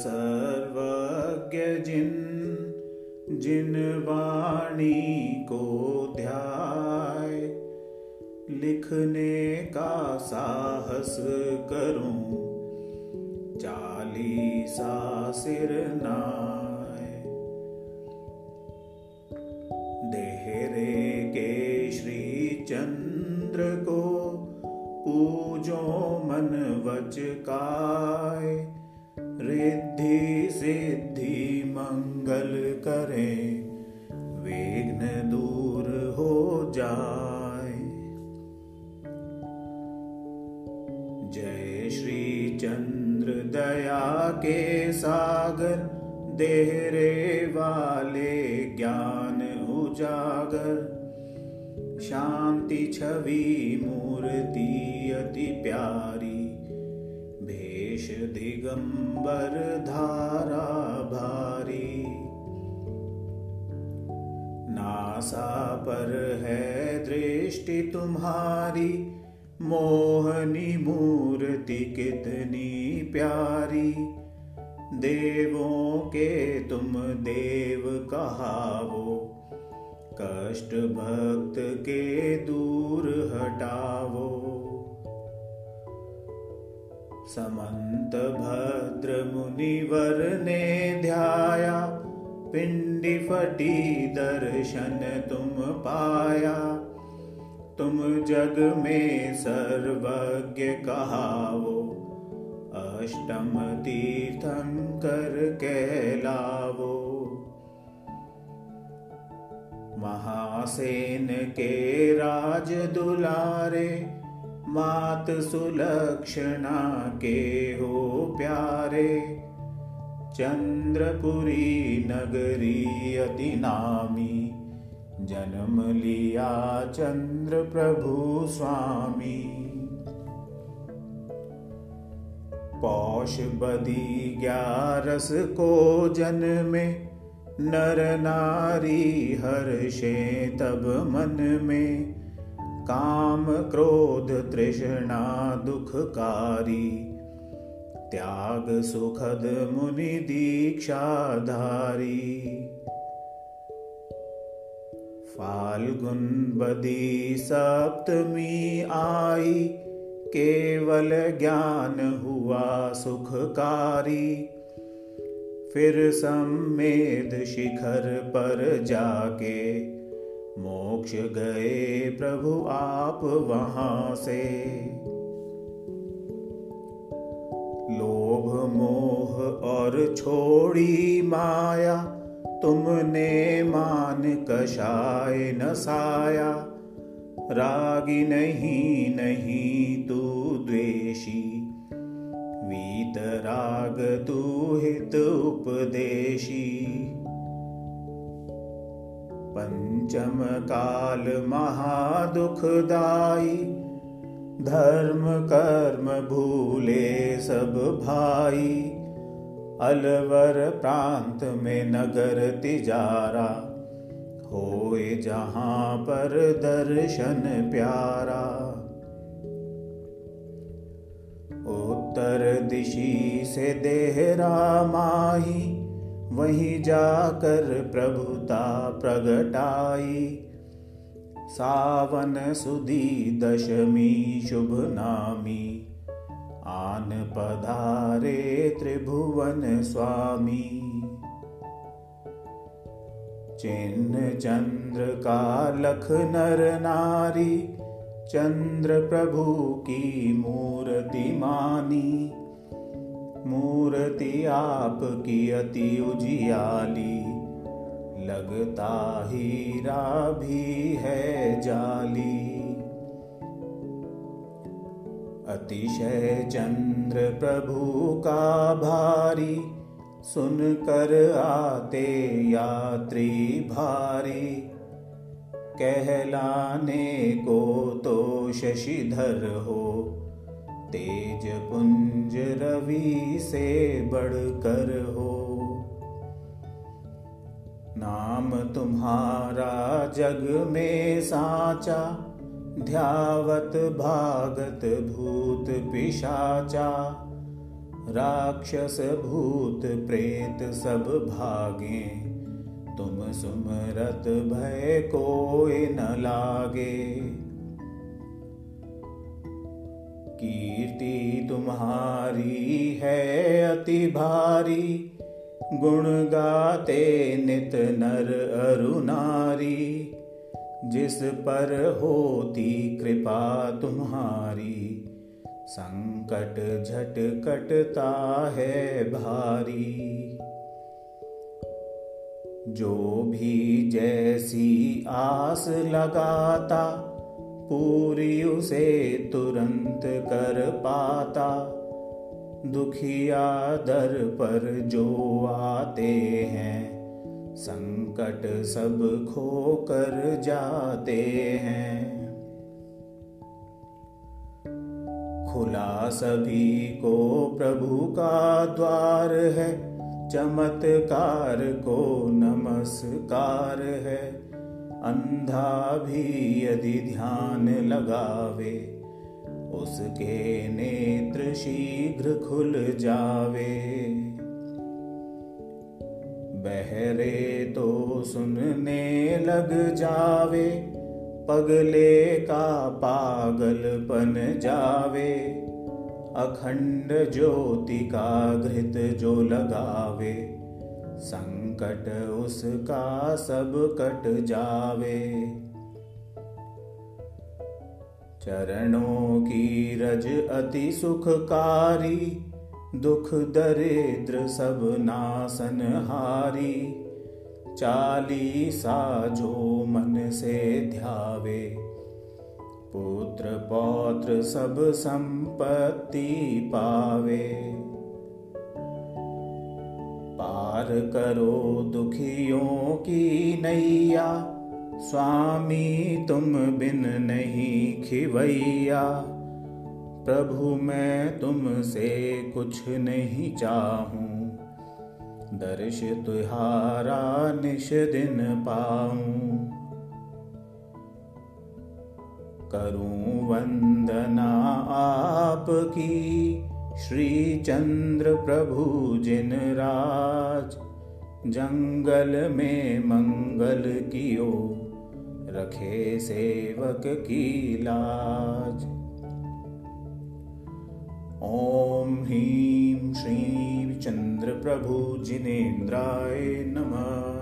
सर्वज्ञ जिन जिन वाणी को ध्याय, लिखने का साहस करूँ, चालीसा सिर नाय। देहरे के श्री चंद्र को पूजो मन वच काय रिद्धि सिद्धि मंगल करें, विघ्न दूर हो जाए। जय श्री चंद्र दया के सागर देहरे वाले ज्ञान उजागर। शांति छवि मूर्ति अति प्यारी भेष दिगंबर धारा भारी। नासा पर है दृष्टि तुम्हारी, मोहनी मूर्ति कितनी प्यारी। देवों के तुम देव कहावो, कष्ट भक्त के दूर हटावो। समंत भद्र मुनिवर ने ध्याया। पिंडी फटी दर्शन तुम पाया तुम जग में सर्वज्ञ कहावो। अष्टम तीर्थंकर कहलावो महासेन के राज दुलारे मात सुलक्षणा के हो प्यारे। चंद्रपुरी नगरी अति नामी जन्म लिया चंद्र प्रभु स्वामी। पौष बदी ग्यारस को जन्मे, नर नारी हर्षे तब मन में। काम क्रोध तृष्णा दुखकारी, त्याग सुखद मुनि दीक्षाधारी। फाल्गुन बदी सप्तमी आई, केवल ज्ञान हुआ सुखकारी। फिर सम्मेद शिखर पर जाके मोक्ष गए प्रभु आप वहाँ से। लोभ मोह और छोड़ी माया तुमने मान कषाय नसाया रागी नहीं नहीं तू द्वेषी। वीतराग तू हित उपदेशी। पंचम काल महादुखदाई धर्म कर्म भूले सब भाई। अलवर प्रांत में नगर तिजारा। होए जहाँ पर दर्शन प्यारा। उत्तर दिशी से देहरा माही। वहीं जाकर प्रभुता प्रगटाई। सावन सुदी दशमी शुभ नामी आन पधारे त्रिभुवन स्वामी। चिन्ह चंद्र का लख नर नारी चंद्र प्रभु की मूर्ति मानी मूर्ति आपकी अति उजियाली, लगता हीरा भी है जाली। अतिशय चंद्र प्रभु का भारी, सुनकर आते यात्री भारी। कहलाने को तो शशिधर हो तेज पुंज रवि से बढ़कर हो। नाम तुम्हारा जग में साचा, ध्यावत भागत भूत पिशाचा। राक्षस भूत प्रेत सब भागे, तुम सुमरत भय कोई न लागे। कीर्ति तुम्हारी है अति भारी। गुण गाते नित नर अरुनारी जिस पर होती कृपा तुम्हारी, संकट झट कटता है भारी। जो भी जैसी आस लगाता पूरी उसे तुरंत कर पाता। दुखिया दर पर जो आते हैं, संकट सब खो कर जाते हैं। खुला सभी को प्रभु का द्वार है, चमत्कार को नमस्कार है। अंधा भी यदि ध्यान लगावे, उसके नेत्र शीघ्र खुल जावे। बहरे तो सुनने लग जावे, पगले का पागलपन जावे। अखंड ज्योति का घृत जो लगावे संकट उसका सब कट जावे। चरणों की रज अति सुखकारी, दुख दरिद्र सब नासन हारी। चालीसा जो मन से ध्यावे, पुत्र पौत्र सब संपत्ति पावे। पार करो दुखियों की नैया। स्वामी, तुम बिन नहीं खिवैया। प्रभु, मैं तुमसे कुछ नहीं चाहूँ। दर्श तुहारा निश दिन पाऊँ। करूँ वंदना आपकी। श्री चंद्र प्रभु जिन राज जंगल में मंगल कियो, रखे सेवक की लाज। ॐ ह्रीं श्रीं चन्द्रप्रभु जिनेन्द्राय नमः।